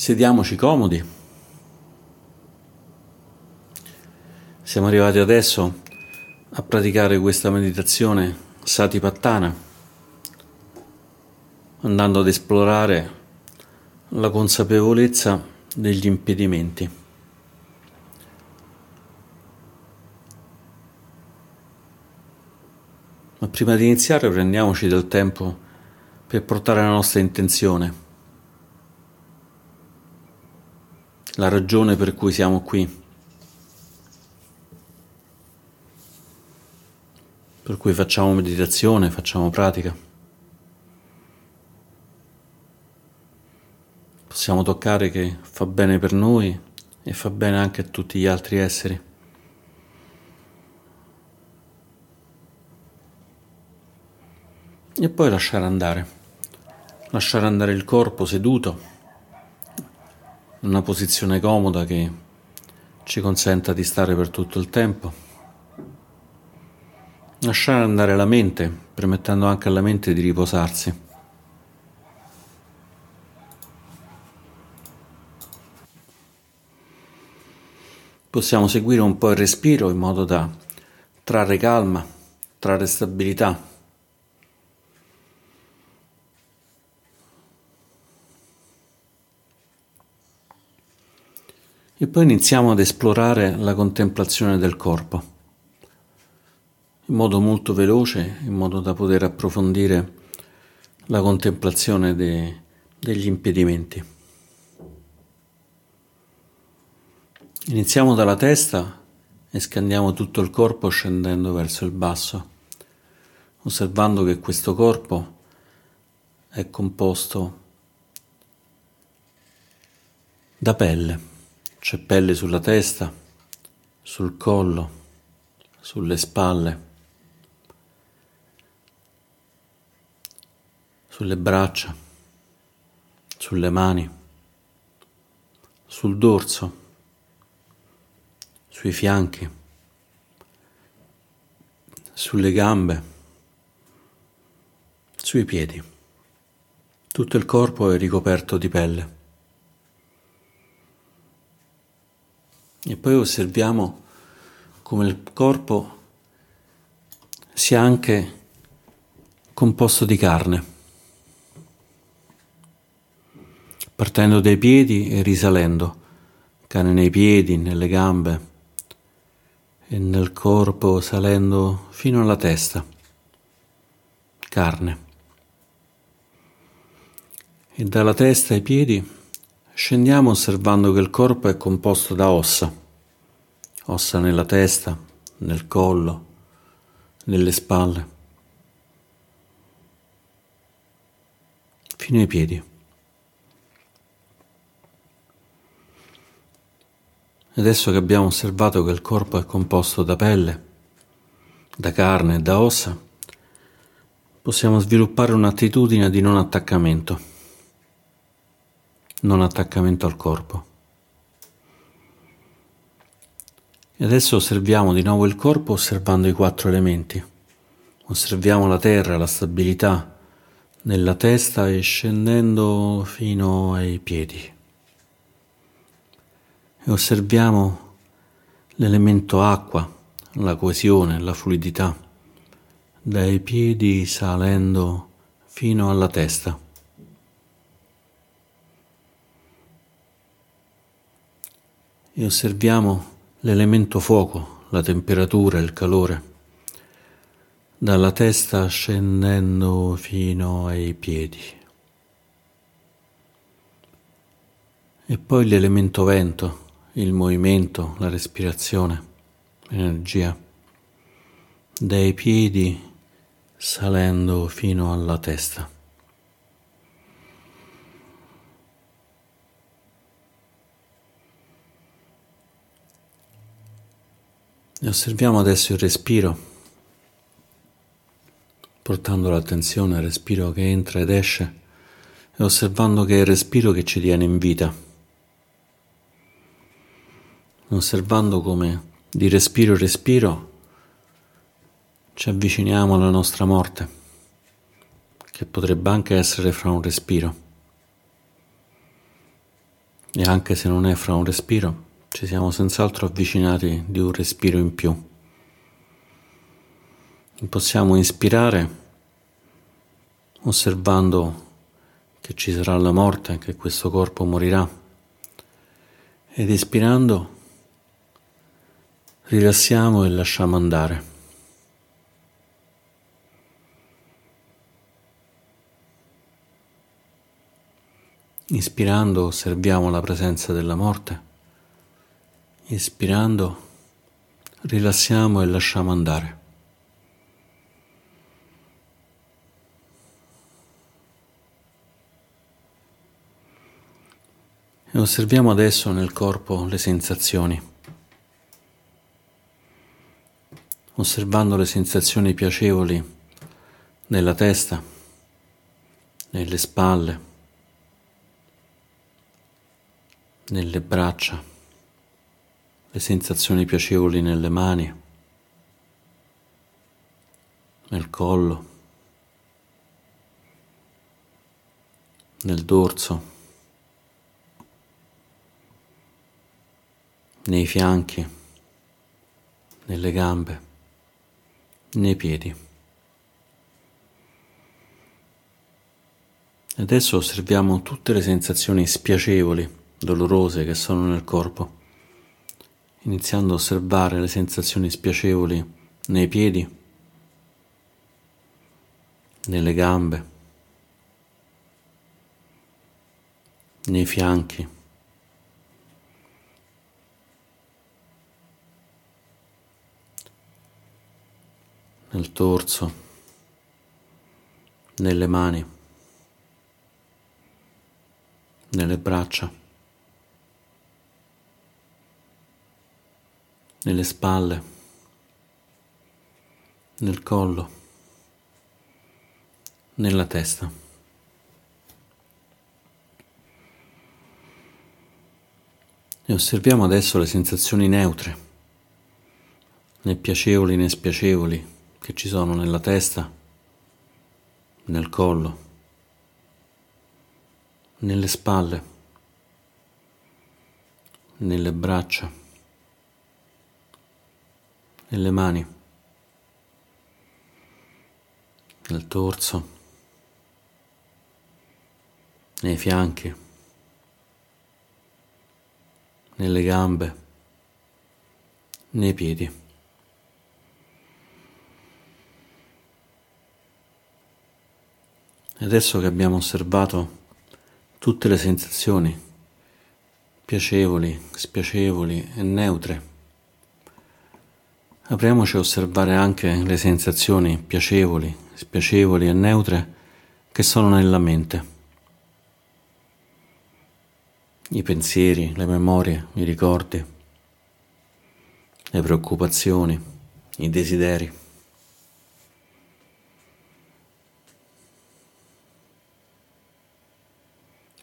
Sediamoci comodi. Siamo arrivati adesso a praticare questa meditazione Satipattana, andando ad esplorare la consapevolezza degli impedimenti. Ma prima di iniziare prendiamoci del tempo per portare la nostra intenzione la ragione per cui siamo qui, per cui facciamo meditazione, facciamo pratica. Possiamo toccare che fa bene per noi e fa bene anche a tutti gli altri esseri. E poi lasciare andare, lasciare andare il corpo seduto una posizione comoda che ci consenta di stare per tutto il tempo. Lasciare andare la mente, permettendo anche alla mente di riposarsi. Possiamo seguire un po' il respiro in modo da trarre calma, trarre stabilità. E poi iniziamo ad esplorare la contemplazione del corpo, in modo molto veloce, in modo da poter approfondire la contemplazione de, degli impedimenti. Iniziamo dalla testa e scandiamo tutto il corpo scendendo verso il basso, osservando che questo corpo è composto da pelle. C'è pelle sulla testa, sul collo, sulle spalle, sulle braccia, sulle mani, sul dorso, sui fianchi, sulle gambe, sui piedi. Tutto il corpo è ricoperto di pelle. E poi osserviamo come il corpo sia anche composto di carne, partendo dai piedi e risalendo, carne nei piedi, nelle gambe e nel corpo salendo fino alla testa, carne. E dalla testa ai piedi Scendiamo osservando che il corpo è composto da ossa, ossa nella testa, nel collo, nelle spalle, fino ai piedi. Adesso che abbiamo osservato che il corpo è composto da pelle, da carne e da ossa, possiamo sviluppare un'attitudine di non attaccamento non attaccamento al corpo. E adesso osserviamo di nuovo il corpo osservando i quattro elementi. Osserviamo la terra, la stabilità nella testa e scendendo fino ai piedi. E osserviamo l'elemento acqua, la coesione, la fluidità, dai piedi salendo fino alla testa. E osserviamo l'elemento fuoco, la temperatura, il calore, dalla testa scendendo fino ai piedi. E poi l'elemento vento, il movimento, la respirazione, l'energia, dai piedi salendo fino alla testa. E osserviamo adesso il respiro, portando l'attenzione al respiro che entra ed esce e osservando che è il respiro che ci tiene in vita. Osservando come di respiro in respiro ci avviciniamo alla nostra morte, che potrebbe anche essere fra un respiro. e anche se non è fra un respiro, ci siamo senz'altro avvicinati di un respiro in più. Possiamo ispirare osservando che ci sarà la morte, che questo corpo morirà ed espirando rilassiamo e lasciamo andare. Ispirando osserviamo la presenza della morte, ispirando rilassiamo e lasciamo andare. E osserviamo adesso nel corpo le sensazioni, osservando le sensazioni piacevoli nella testa, nelle spalle, nelle braccia, le sensazioni piacevoli nelle mani, nel collo, nel dorso, nei fianchi, nelle gambe, nei piedi. Adesso osserviamo tutte le sensazioni spiacevoli dolorose che sono nel corpo, iniziando a osservare le sensazioni spiacevoli nei piedi, nelle gambe, nei fianchi. nel torso, nelle mani, nelle braccia. Nelle spalle, nel collo, nella testa. E osserviamo adesso le sensazioni neutre, né piacevoli né spiacevoli, che ci sono nella testa, nel collo, nelle spalle, nelle braccia nelle mani, nel torso, nei fianchi, nelle gambe, nei piedi. Adesso che abbiamo osservato tutte le sensazioni piacevoli, spiacevoli e neutre Apriamoci a osservare anche le sensazioni piacevoli, spiacevoli e neutre che sono nella mente. I pensieri, le memorie, i ricordi, le preoccupazioni, i desideri.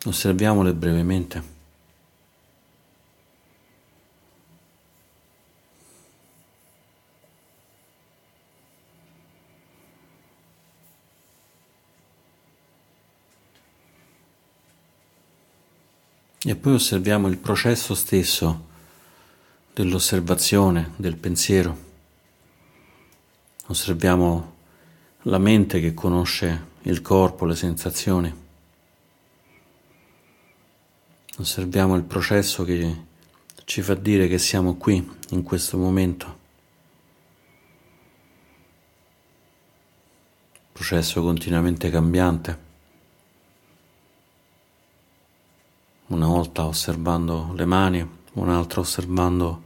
Osserviamole brevemente. E poi osserviamo il processo stesso dell'osservazione, del pensiero. Osserviamo la mente che conosce il corpo, le sensazioni. Osserviamo il processo che ci fa dire che siamo qui, in questo momento. Processo continuamente cambiante. Una volta osservando le mani, un'altra osservando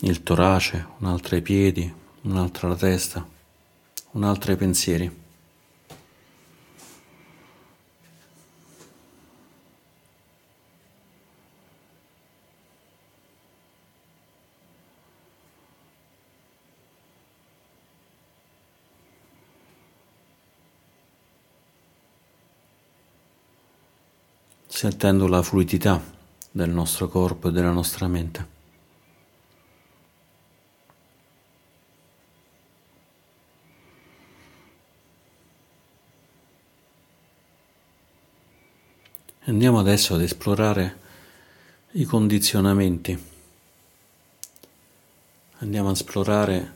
il torace, un'altra i piedi, un'altra la testa, un'altra i pensieri. Sentendo la fluidità del nostro corpo e della nostra mente. Andiamo adesso ad esplorare i condizionamenti. Andiamo a esplorare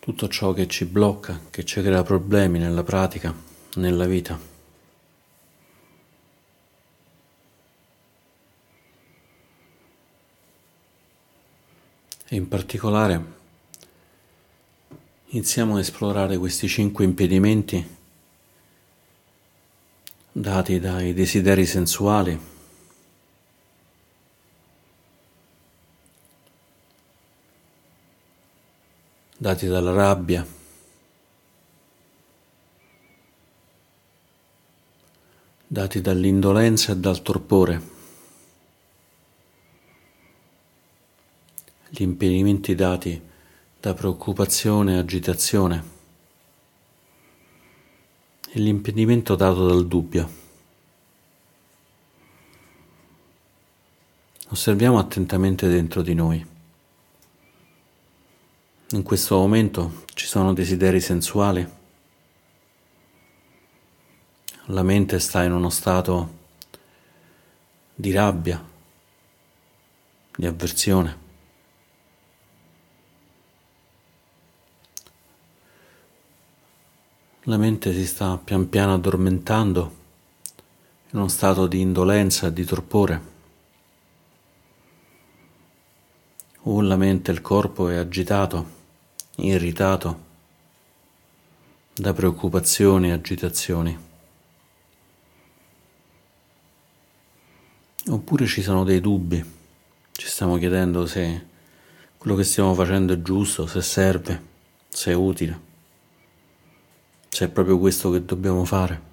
tutto ciò che ci blocca, che ci crea problemi nella pratica, nella vita. E in particolare iniziamo a esplorare questi cinque impedimenti dati dai desideri sensuali. dati dalla rabbia, dati dall'indolenza e dal torpore, gli impedimenti dati da preoccupazione e agitazione e l'impedimento dato dal dubbio. Osserviamo attentamente dentro di noi. In questo momento ci sono desideri sensuali. La mente sta in uno stato di rabbia, di avversione. La mente si sta pian piano addormentando in uno stato di indolenza di torpore. O la mente e il corpo è agitato, irritato da preoccupazioni e agitazioni. Oppure ci sono dei dubbi, ci stiamo chiedendo se quello che stiamo facendo è giusto, se serve, se è utile se è proprio questo che dobbiamo fare.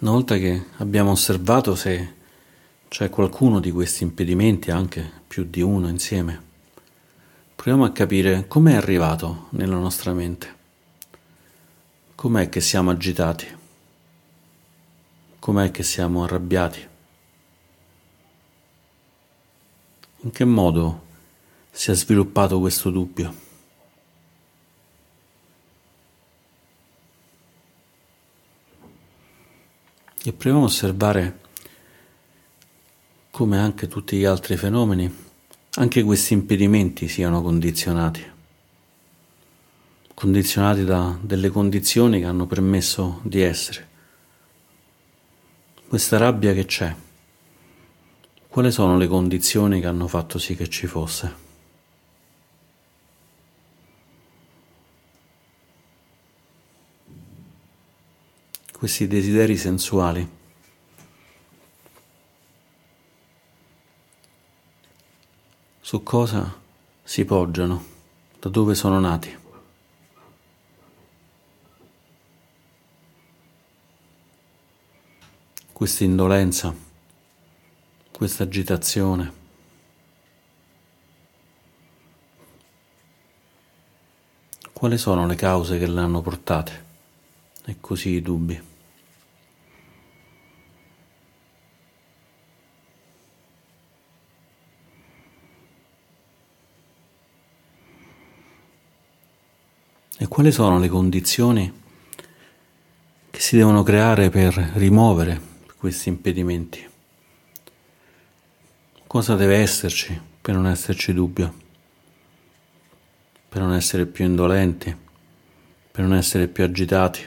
Una volta che abbiamo osservato se c'è qualcuno di questi impedimenti, anche più di uno insieme, proviamo a capire com'è arrivato nella nostra mente, com'è che siamo agitati. Com'è che siamo arrabbiati? In che modo si è sviluppato questo dubbio? E proviamo a osservare come anche tutti gli altri fenomeni, anche questi impedimenti siano condizionati, condizionati da delle condizioni che hanno permesso di essere questa rabbia che c'è, quali sono le condizioni che hanno fatto sì che ci fosse? Questi desideri sensuali. Su cosa si poggiano? Da dove sono nati? Questa indolenza, questa agitazione. Quali sono le cause che le hanno portate? E così i dubbi. E quali sono le condizioni che si devono creare per rimuovere questi impedimenti. Cosa deve esserci per non esserci dubbio? Per non essere più indolenti, per non essere più agitati,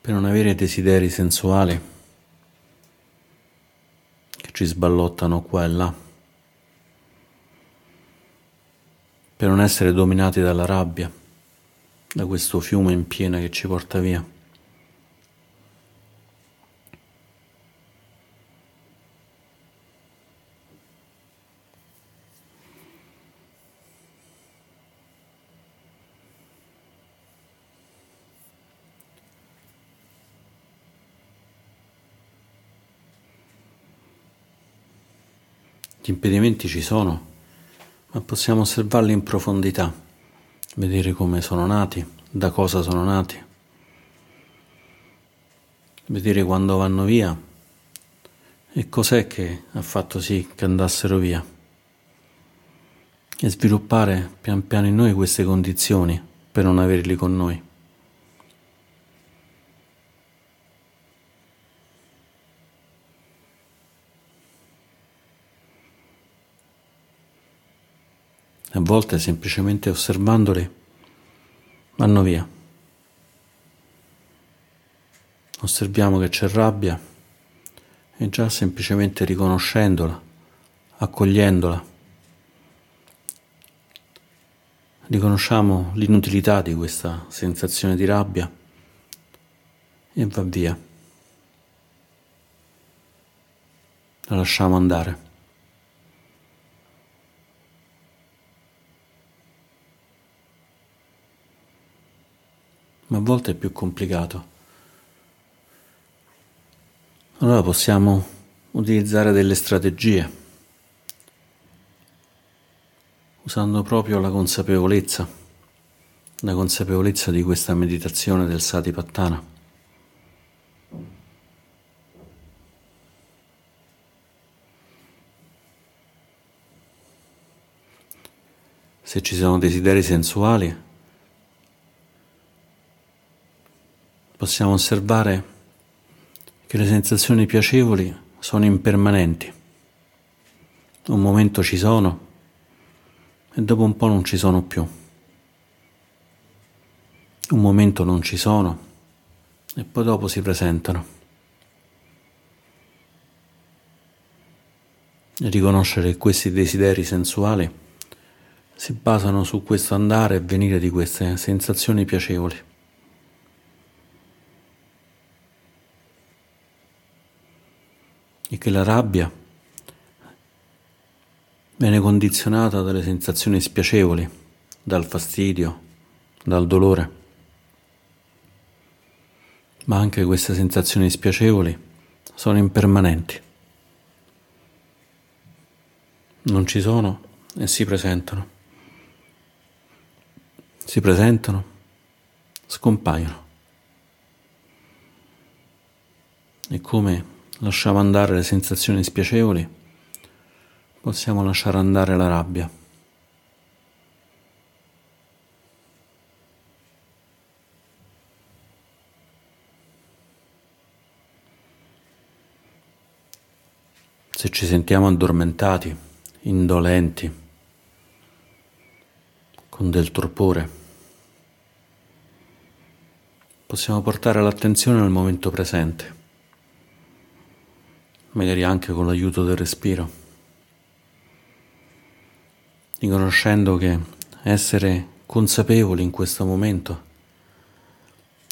per non avere desideri sensuali che ci sballottano qua e là, per non essere dominati dalla rabbia, da questo fiume in piena che ci porta via. Gli impedimenti ci sono, ma possiamo osservarli in profondità, vedere come sono nati, da cosa sono nati, vedere quando vanno via E cos'è che ha fatto sì che andassero via? E sviluppare pian piano in noi queste condizioni per non averli con noi. A volte semplicemente osservandoli vanno via. Osserviamo che c'è rabbia e già semplicemente riconoscendola, accogliendola, riconosciamo l'inutilità di questa sensazione di rabbia e va via. La lasciamo andare. Ma a volte è più complicato. Allora possiamo utilizzare delle strategie, usando proprio la consapevolezza, la consapevolezza di questa meditazione del Satipattana. Se ci sono desideri sensuali, possiamo osservare che le sensazioni piacevoli sono impermanenti. Un momento ci sono e dopo un po' non ci sono più. Un momento non ci sono e poi dopo si presentano. E riconoscere che questi desideri sensuali si basano su questo andare e venire di queste sensazioni piacevoli. E che la rabbia viene condizionata dalle sensazioni spiacevoli, dal fastidio, dal dolore. Ma anche queste sensazioni spiacevoli sono impermanenti. Non ci sono e si presentano. Si presentano, scompaiono. E come lasciamo andare le sensazioni spiacevoli, possiamo lasciare andare la rabbia. Se ci sentiamo addormentati, indolenti, con del torpore, possiamo portare l'attenzione al momento presente magari anche con l'aiuto del respiro, riconoscendo che essere consapevoli in questo momento,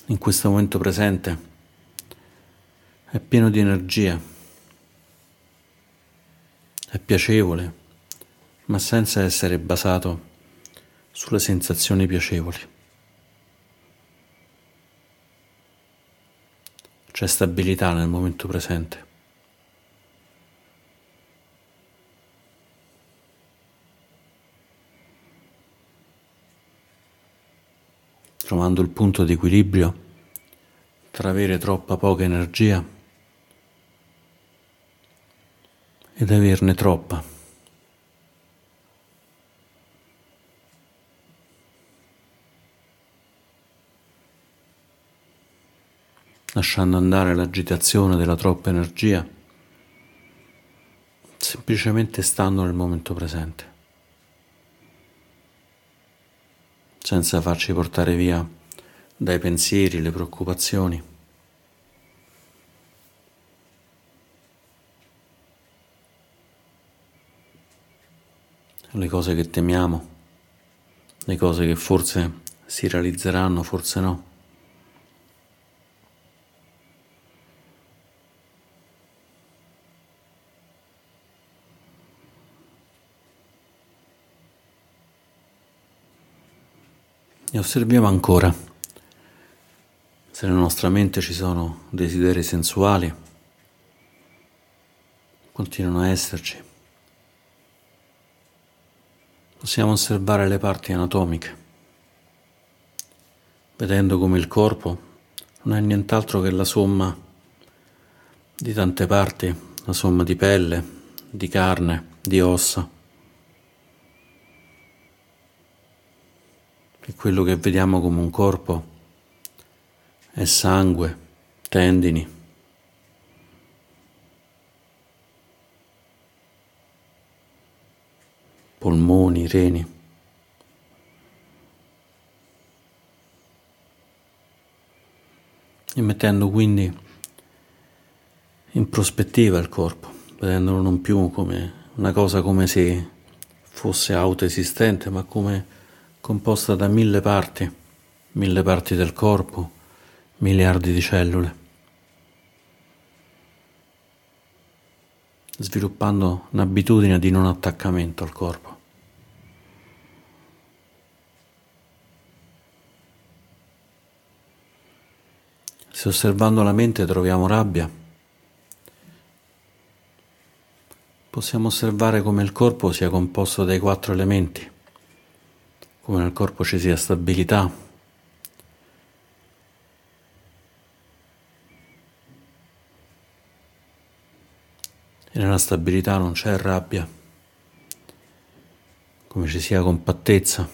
in questo momento presente, è pieno di energia, è piacevole, ma senza essere basato sulle sensazioni piacevoli. C'è stabilità nel momento presente. Trovando il punto di equilibrio tra avere troppa poca energia ed averne troppa. lasciando andare l'agitazione della troppa energia, semplicemente stando nel momento presente. Senza farci portare via dai pensieri, le preoccupazioni. Le cose che temiamo, le cose che forse si realizzeranno, forse no. E osserviamo ancora se nella nostra mente ci sono desideri sensuali, continuano a esserci. Possiamo osservare le parti anatomiche, vedendo come il corpo non è nient'altro che la somma di tante parti una somma di pelle, di carne, di ossa. E quello che vediamo come un corpo è sangue, tendini. polmoni, reni. E mettendo quindi in prospettiva il corpo, vedendolo non più come una cosa come se fosse autoesistente, ma come composta da mille parti, mille parti del corpo, miliardi di cellule, sviluppando un'abitudine di non attaccamento al corpo. Se osservando la mente troviamo rabbia, possiamo osservare come il corpo sia composto dai quattro elementi, come nel corpo ci sia stabilità, e nella stabilità non c'è rabbia, come ci sia compattezza,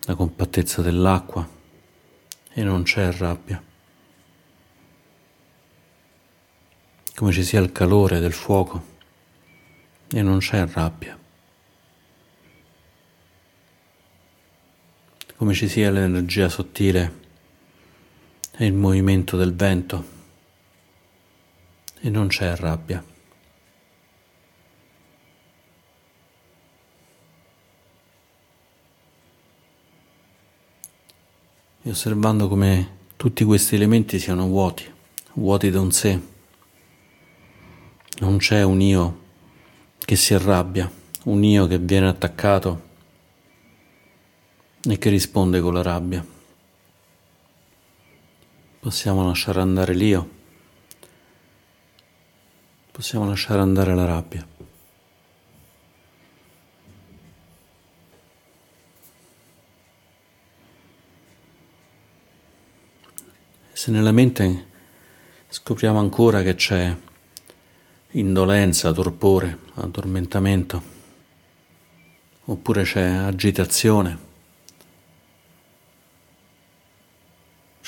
la compattezza dell'acqua e non c'è rabbia. come ci sia il calore del fuoco e non c'è rabbia, come ci sia l'energia sottile e il movimento del vento e non c'è rabbia. E osservando come tutti questi elementi siano vuoti, vuoti da un sé non c'è un io che si arrabbia, un io che viene attaccato e che risponde con la rabbia. Possiamo lasciare andare l'io, possiamo lasciare andare la rabbia. Se nella mente scopriamo ancora che c'è indolenza, torpore, addormentamento, oppure c'è agitazione,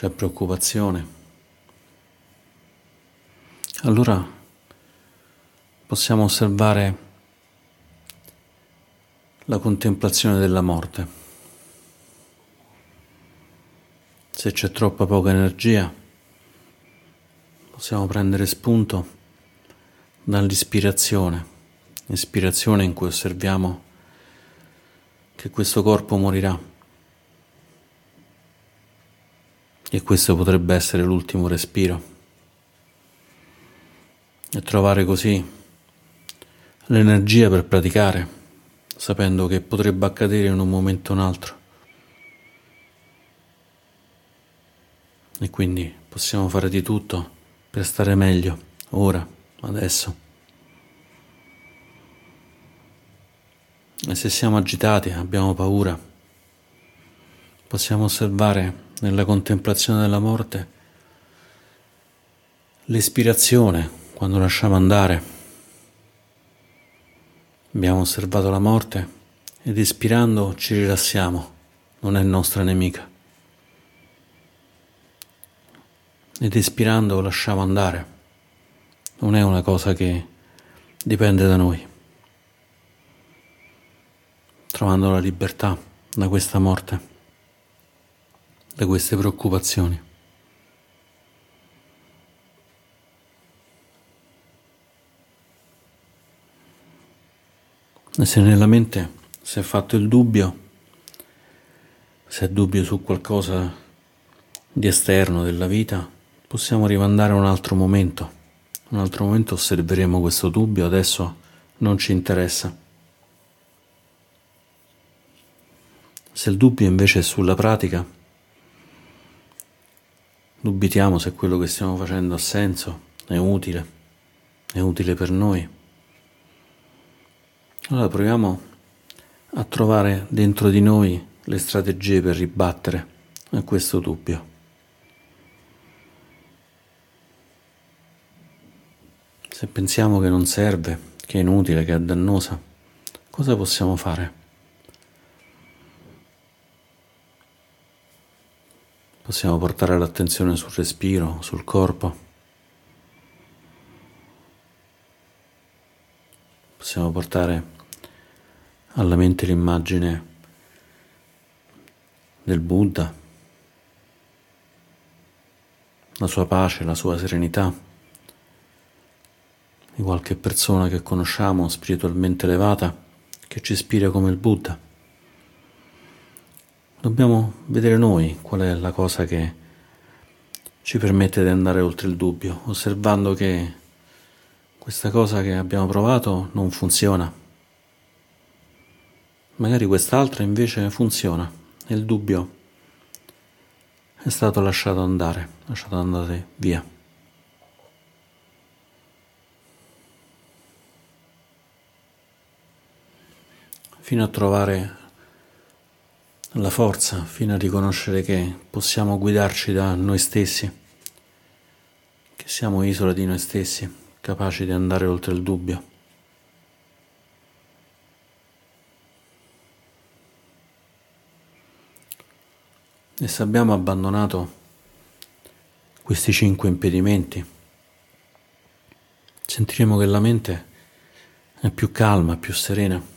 c'è preoccupazione. Allora possiamo osservare la contemplazione della morte. Se c'è troppa poca energia, possiamo prendere spunto dall'ispirazione, ispirazione in cui osserviamo che questo corpo morirà e questo potrebbe essere l'ultimo respiro e trovare così l'energia per praticare, sapendo che potrebbe accadere in un momento o un altro. E quindi possiamo fare di tutto per stare meglio ora adesso. E se siamo agitati, abbiamo paura, possiamo osservare nella contemplazione della morte l'espirazione quando lasciamo andare. Abbiamo osservato la morte ed espirando ci rilassiamo, non è nostra nemica. Ed espirando lasciamo andare non è una cosa che dipende da noi. Trovando la libertà da questa morte, da queste preoccupazioni. E se nella mente si è fatto il dubbio, se è dubbio su qualcosa di esterno della vita, possiamo rimandare a un altro momento un altro momento osserveremo questo dubbio, adesso non ci interessa. Se il dubbio invece è sulla pratica, dubitiamo se quello che stiamo facendo ha senso, è utile, è utile per noi. Allora proviamo a trovare dentro di noi le strategie per ribattere a questo dubbio. Se pensiamo che non serve, che è inutile, che è dannosa, cosa possiamo fare? Possiamo portare l'attenzione sul respiro, sul corpo. Possiamo portare alla mente l'immagine del Buddha, la sua pace, la sua serenità, di qualche persona che conosciamo spiritualmente elevata che ci ispira come il Buddha. Dobbiamo vedere noi qual è la cosa che ci permette di andare oltre il dubbio, osservando che questa cosa che abbiamo provato non funziona. Magari quest'altra invece funziona e il dubbio è stato lasciato andare, lasciato andare via. Fino a trovare la forza fino a riconoscere che possiamo guidarci da noi stessi, che siamo isola di noi stessi, capaci di andare oltre il dubbio. E se abbiamo abbandonato questi cinque impedimenti, sentiremo che la mente è più calma, più serena.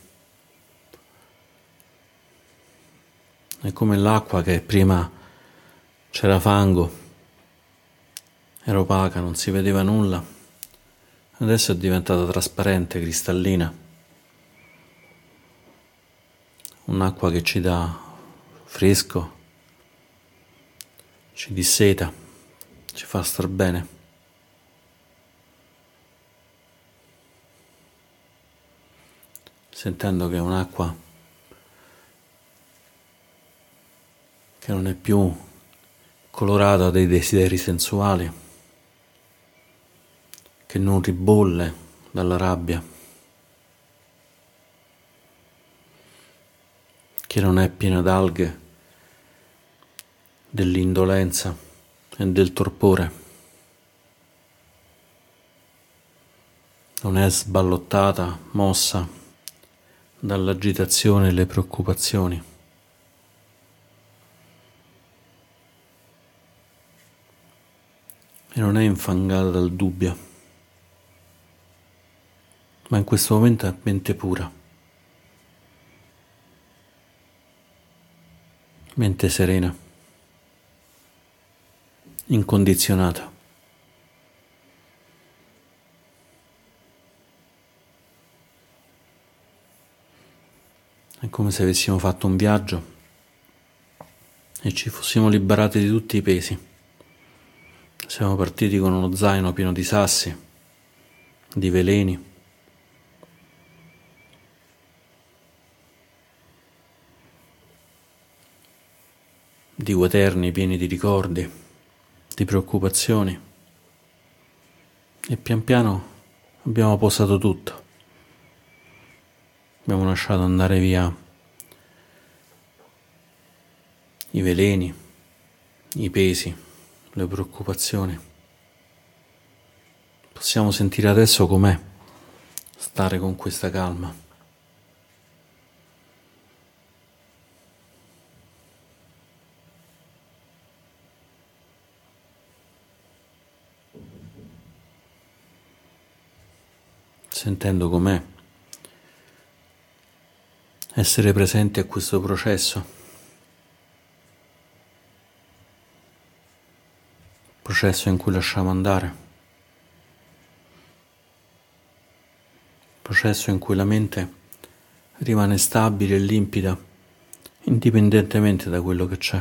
È come l'acqua che prima c'era fango, era opaca, non si vedeva nulla, adesso è diventata trasparente, cristallina. Un'acqua che ci dà fresco, ci disseta, ci fa star bene. Sentendo che è un'acqua che non è più colorata dai desideri sensuali, che non ribolle dalla rabbia, che non è piena d'alghe dell'indolenza e del torpore. Non è sballottata, mossa dall'agitazione e le preoccupazioni. E non è infangata dal dubbio, ma in questo momento è mente pura, mente serena, incondizionata. È come se avessimo fatto un viaggio e ci fossimo liberati di tutti i pesi. Siamo partiti con uno zaino pieno di sassi, di veleni. di quaterni pieni di ricordi, di preoccupazioni e pian piano abbiamo posato tutto. Abbiamo lasciato andare via i veleni, i pesi le preoccupazioni. Possiamo sentire adesso com'è stare con questa calma. Sentendo com'è essere presenti a questo processo. Processo in cui lasciamo andare, processo in cui la mente rimane stabile e limpida indipendentemente da quello che c'è.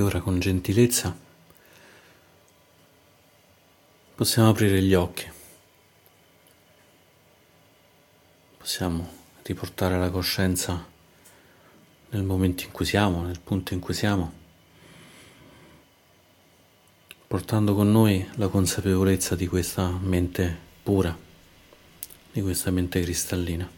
Ora con gentilezza possiamo aprire gli occhi, possiamo riportare la coscienza nel momento in cui siamo, nel punto in cui siamo, portando con noi la consapevolezza di questa mente pura, di questa mente cristallina.